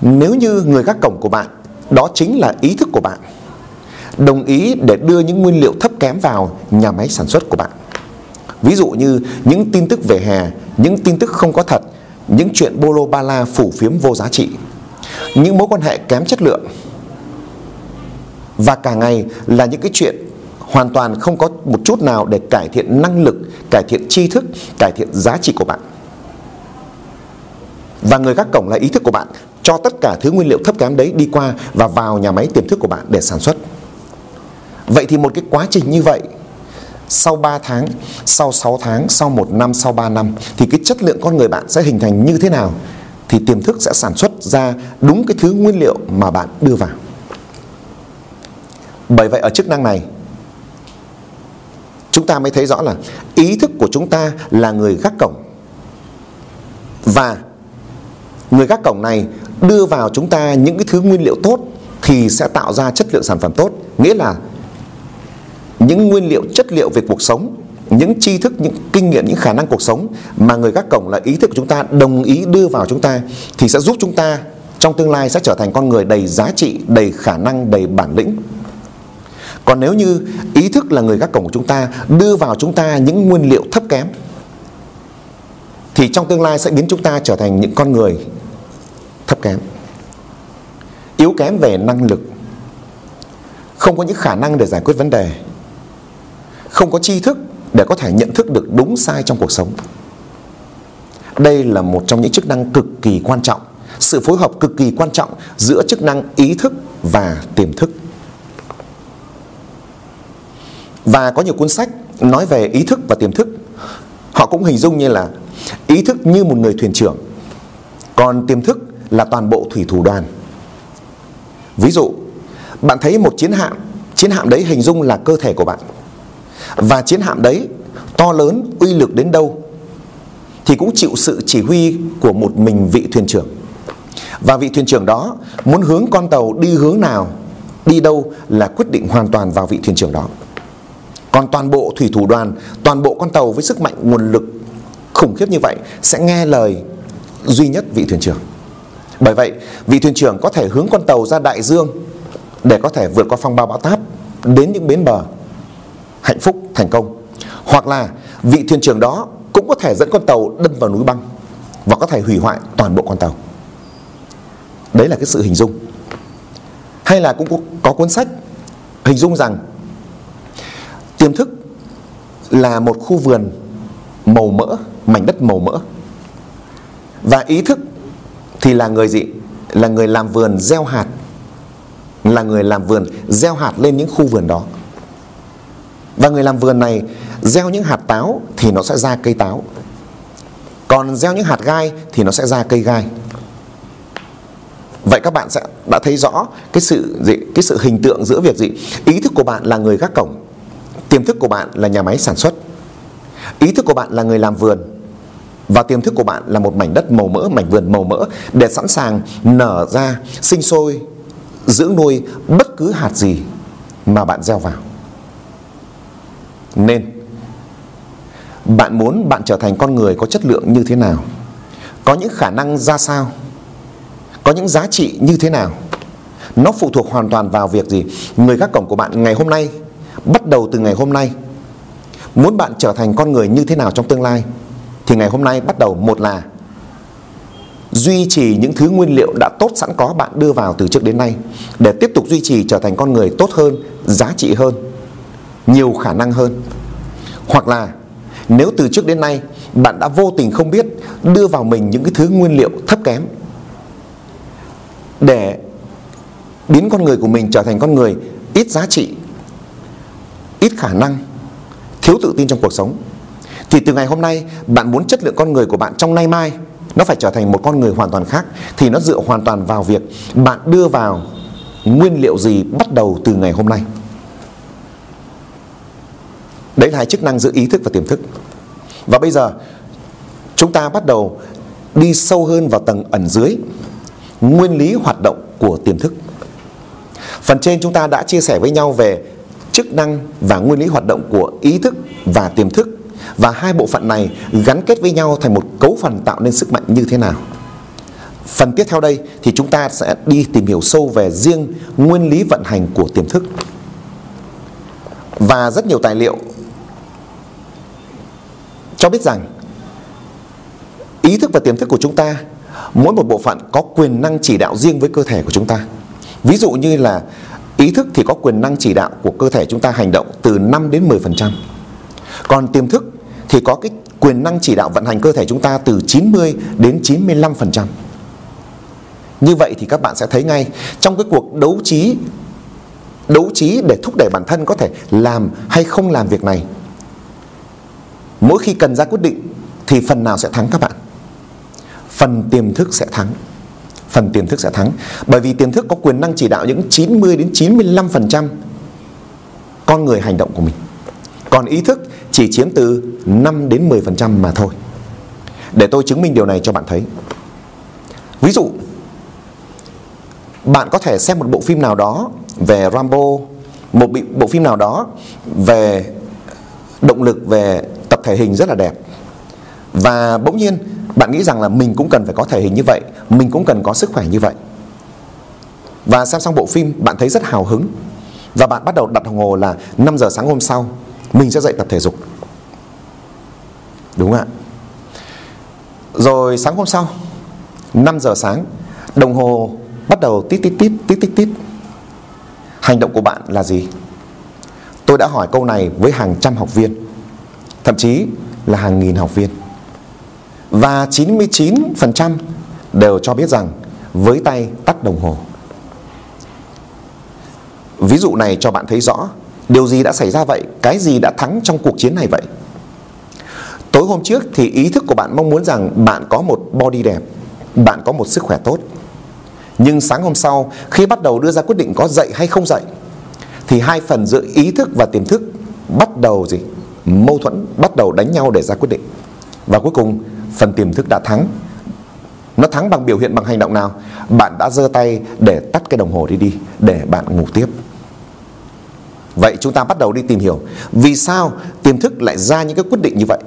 nếu như người gác cổng của bạn đó chính là ý thức của bạn. Đồng ý để đưa những nguyên liệu thấp kém vào nhà máy sản xuất của bạn. Ví dụ như những tin tức về hè những tin tức không có thật những chuyện bolo ba la phủ phiếm vô giá trị những mối quan hệ kém chất lượng. Và cả ngày là những cái chuyện hoàn toàn không có một chút nào để cải thiện năng lực, cải thiện tri thức, cải thiện giá trị của bạn. Và người gác cổng là ý thức của bạn cho tất cả thứ nguyên liệu thấp kém đấy đi qua và vào nhà máy tiềm thức của bạn để sản xuất. Vậy thì một cái quá trình như vậy sau 3 tháng, sau 6 tháng, sau 1 năm, sau 3 năm thì cái chất lượng con người bạn sẽ hình thành như thế nào? Thì tiềm thức sẽ sản xuất ra đúng cái thứ nguyên liệu mà bạn đưa vào. Bởi vậy ở chức năng này chúng ta mới thấy rõ là ý thức của chúng ta là người gác cổng và người gác cổng này đưa vào chúng ta những cái thứ nguyên liệu tốt thì sẽ tạo ra chất lượng sản phẩm tốt. Nghĩa là những nguyên liệu chất liệu về cuộc sống, những tri thức, những kinh nghiệm, những khả năng cuộc sống mà người gác cổng là ý thức của chúng ta, đồng ý đưa vào chúng ta thì sẽ giúp chúng ta trong tương lai sẽ trở thành con người đầy giá trị, đầy khả năng, đầy bản lĩnh. Còn nếu như ý thức là người gác cổng của chúng ta đưa vào chúng ta những nguyên liệu thấp kém thì trong tương lai sẽ biến chúng ta trở thành những con người thấp kém. Yếu kém về năng lực. Không có những khả năng để giải quyết vấn đề. Không có tri thức để có thể nhận thức được đúng sai trong cuộc sống. Đây là một trong những chức năng cực kỳ quan trọng, sự phối hợp cực kỳ quan trọng giữa chức năng ý thức và tiềm thức. Và có nhiều cuốn sách nói về ý thức và tiềm thức. Họ cũng hình dung như là ý thức như một người thuyền trưởng, còn tiềm thức là toàn bộ thủy thủ đoàn. Ví dụ bạn thấy một chiến hạm chiến hạm đấy hình dung là cơ thể của bạn. Và chiến hạm đấy to lớn uy lực đến đâu thì cũng chịu sự chỉ huy của một mình vị thuyền trưởng. Và vị thuyền trưởng đó muốn hướng con tàu đi hướng nào đi đâu là quyết định hoàn toàn vào vị thuyền trưởng đó. Còn toàn bộ thủy thủ đoàn, toàn bộ con tàu với sức mạnh nguồn lực khủng khiếp như vậy sẽ nghe lời duy nhất vị thuyền trưởng. Bởi vậy, vị thuyền trưởng có thể hướng con tàu ra đại dương để có thể vượt qua phong ba bão táp đến những bến bờ hạnh phúc thành công. Hoặc là vị thuyền trưởng đó cũng có thể dẫn con tàu đâm vào núi băng và có thể hủy hoại toàn bộ con tàu. Đấy là cái sự hình dung. Hay là cũng có, có cuốn sách hình dung rằng Tiềm thức là một khu vườn màu mỡ, mảnh đất màu mỡ. Và ý thức thì là người gì? Là người làm vườn gieo hạt. Là người làm vườn gieo hạt lên những khu vườn đó. Và người làm vườn này gieo những hạt táo thì nó sẽ ra cây táo. Còn gieo những hạt gai thì nó sẽ ra cây gai. Vậy các bạn sẽ đã thấy rõ cái sự gì cái sự hình tượng giữa việc gì? Ý thức của bạn là người gác cổng Tiềm thức của bạn là nhà máy sản xuất. Ý thức của bạn là người làm vườn. Và tiềm thức của bạn là một mảnh đất màu mỡ, mảnh vườn màu mỡ để sẵn sàng nở ra, sinh sôi, dưỡng nuôi bất cứ hạt gì mà bạn gieo vào. Nên bạn muốn bạn trở thành con người có chất lượng như thế nào? Có những khả năng ra sao? Có những giá trị như thế nào? Nó phụ thuộc hoàn toàn vào việc gì? Người gác cổng của bạn ngày hôm nay bắt đầu từ ngày hôm nay muốn bạn trở thành con người như thế nào trong tương lai thì ngày hôm nay bắt đầu một là duy trì những thứ nguyên liệu đã tốt sẵn có bạn đưa vào từ trước đến nay để tiếp tục duy trì trở thành con người tốt hơn, giá trị hơn, nhiều khả năng hơn. Hoặc là nếu từ trước đến nay bạn đã vô tình không biết đưa vào mình những cái thứ nguyên liệu thấp kém để biến con người của mình trở thành con người ít giá trị ít khả năng, thiếu tự tin trong cuộc sống thì từ ngày hôm nay, bạn muốn chất lượng con người của bạn trong nay mai, nó phải trở thành một con người hoàn toàn khác, thì nó dựa hoàn toàn vào việc bạn đưa vào nguyên liệu gì bắt đầu từ ngày hôm nay. Đấy là hai chức năng giữa ý thức và tiềm thức. Và bây giờ, chúng ta bắt đầu đi sâu hơn vào tầng ẩn dưới, nguyên lý hoạt động của tiềm thức. Phần trên chúng ta đã chia sẻ với nhau về chức năng và nguyên lý hoạt động của ý thức và tiềm thức và hai bộ phận này gắn kết với nhau thành một cấu phần tạo nên sức mạnh như thế nào. Phần tiếp theo đây thì chúng ta sẽ đi tìm hiểu sâu về riêng nguyên lý vận hành của tiềm thức. Và rất nhiều tài liệu cho biết rằng ý thức và tiềm thức của chúng ta, mỗi một bộ phận có quyền năng chỉ đạo riêng với cơ thể của chúng ta. Ví dụ như là ý thức thì có quyền năng chỉ đạo của cơ thể chúng ta hành động từ 5 đến 10%. Còn tiềm thức thì có cái quyền năng chỉ đạo vận hành cơ thể chúng ta từ 90 đến 95%. Như vậy thì các bạn sẽ thấy ngay, trong cái cuộc đấu trí đấu trí để thúc đẩy bản thân có thể làm hay không làm việc này. Mỗi khi cần ra quyết định thì phần nào sẽ thắng các bạn? Phần tiềm thức sẽ thắng. Phần tiềm thức sẽ thắng bởi vì tiềm thức có quyền năng chỉ đạo những 90 đến 95% con người hành động của mình. Còn ý thức chỉ chiếm từ 5 đến 10% mà thôi. Để tôi chứng minh điều này cho bạn thấy. Ví dụ bạn có thể xem một bộ phim nào đó về Rambo, một bộ phim nào đó về động lực về tập thể hình rất là đẹp. Và bỗng nhiên bạn nghĩ rằng là mình cũng cần phải có thể hình như vậy, mình cũng cần có sức khỏe như vậy. Và xem xong bộ phim bạn thấy rất hào hứng và bạn bắt đầu đặt đồng hồ là 5 giờ sáng hôm sau mình sẽ dậy tập thể dục. Đúng ạ? Rồi sáng hôm sau 5 giờ sáng đồng hồ bắt đầu tít tít tít tít tít tít. Hành động của bạn là gì? Tôi đã hỏi câu này với hàng trăm học viên, thậm chí là hàng nghìn học viên. Và 99% đều cho biết rằng với tay tắt đồng hồ. Ví dụ này cho bạn thấy rõ điều gì đã xảy ra vậy, cái gì đã thắng trong cuộc chiến này vậy. Tối hôm trước thì ý thức của bạn mong muốn rằng bạn có một body đẹp, bạn có một sức khỏe tốt. Nhưng sáng hôm sau khi bắt đầu đưa ra quyết định có dậy hay không dậy thì hai phần giữa ý thức và tiềm thức bắt đầu gì? Mâu thuẫn, bắt đầu đánh nhau để ra quyết định. Và cuối cùng phần tiềm thức đã thắng. Nó thắng bằng biểu hiện bằng hành động nào? Bạn đã giơ tay để tắt cái đồng hồ đi đi để bạn ngủ tiếp. Vậy chúng ta bắt đầu đi tìm hiểu vì sao tiềm thức lại ra những cái quyết định như vậy.